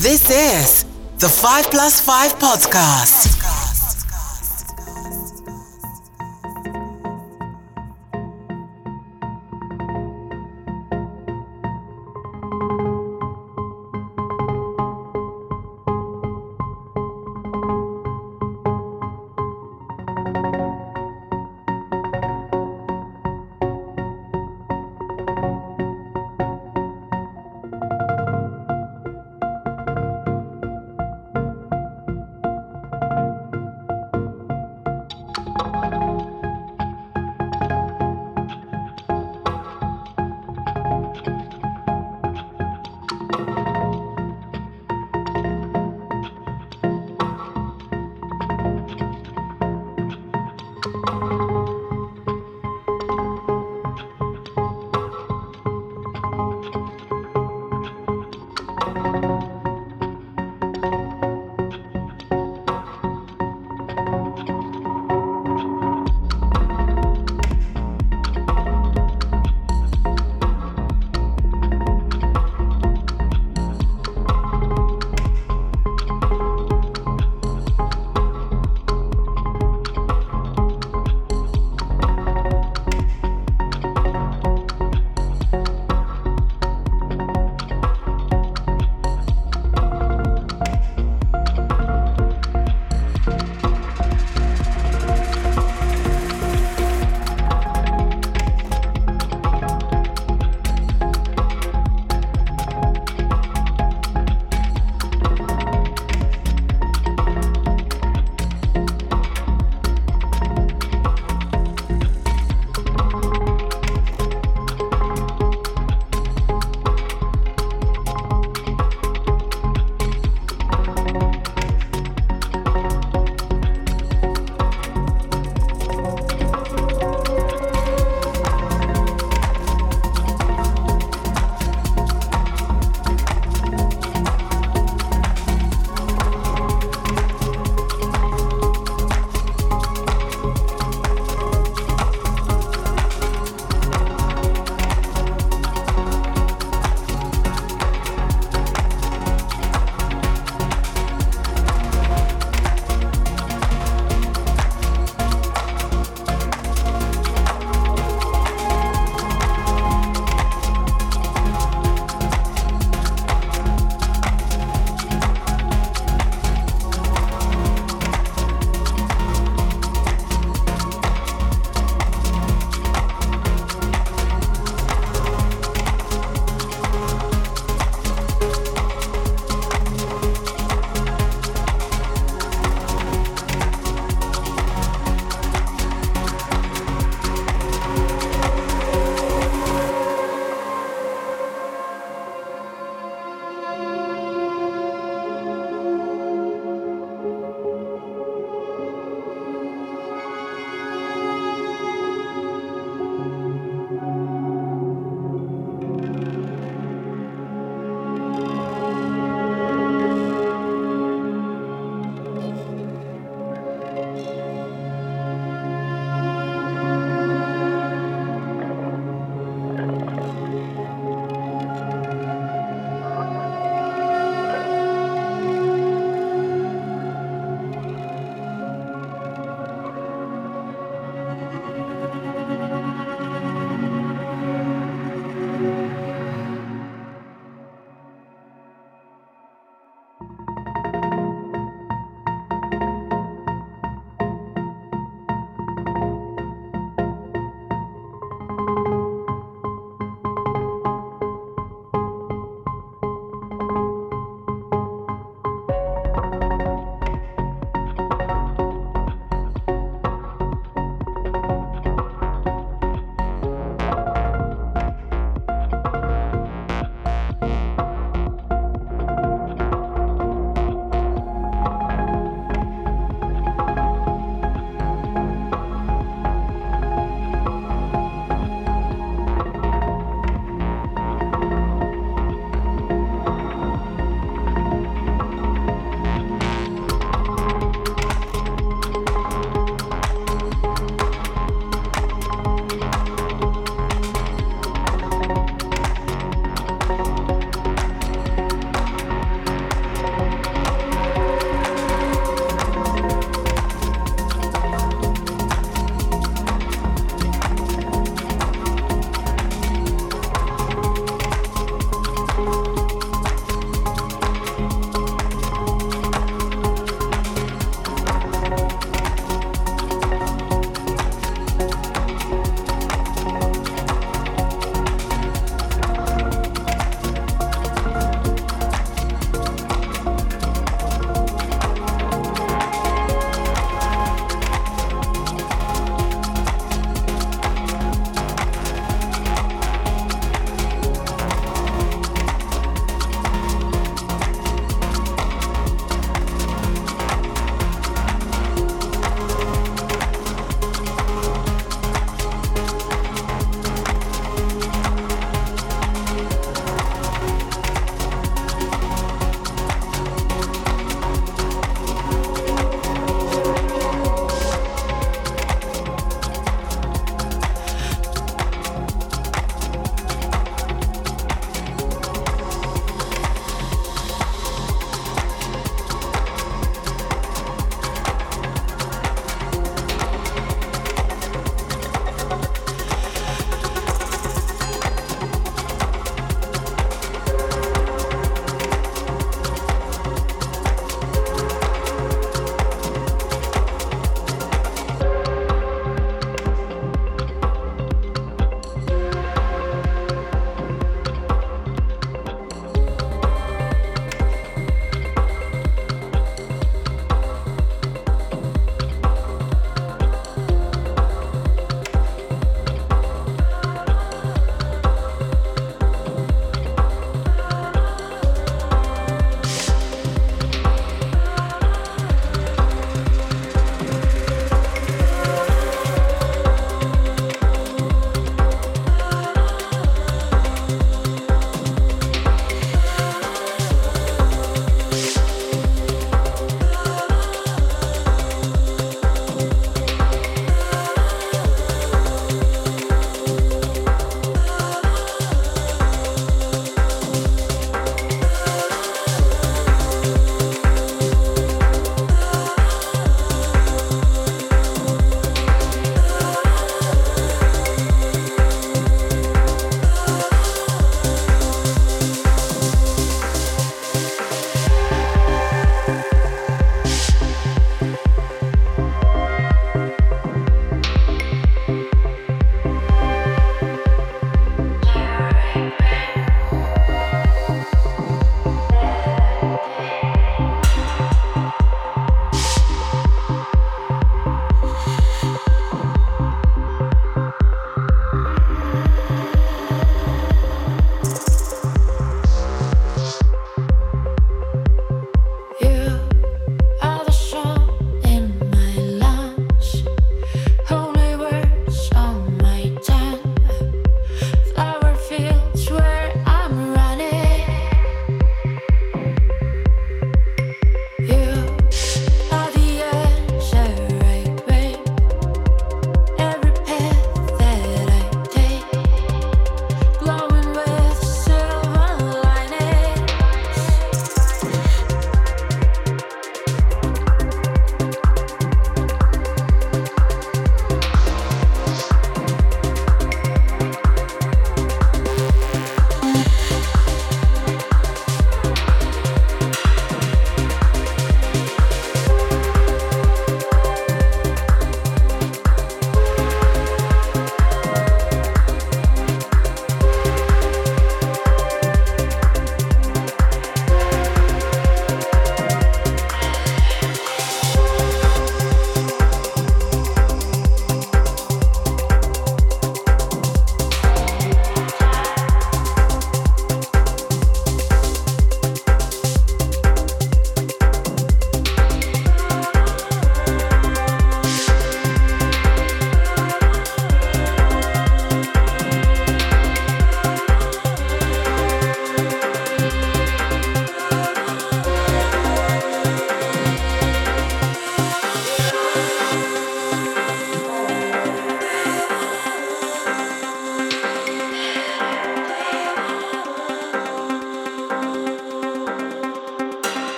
This is the 5 Plus 5 Podcast.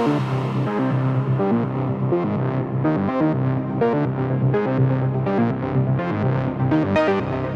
Thank you.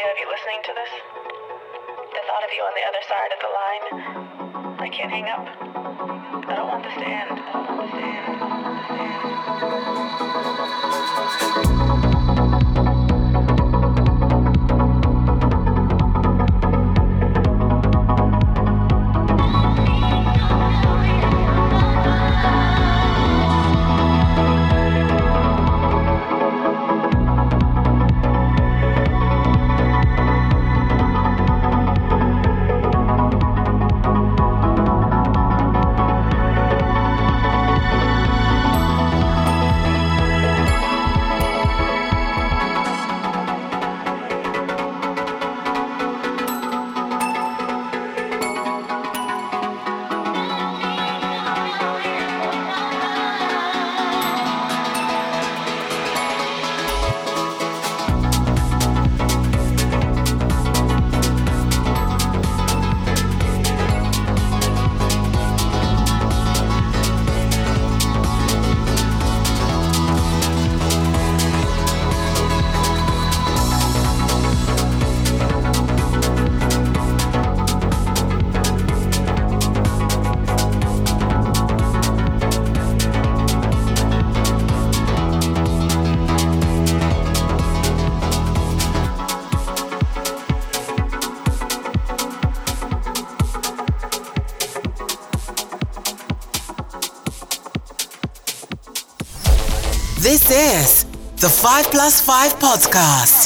any of you listening to this, the thought of you on the other side of the line, I can't hang up. I don't want this to end. I don't want this to end. The 5 Plus 5 Podcast.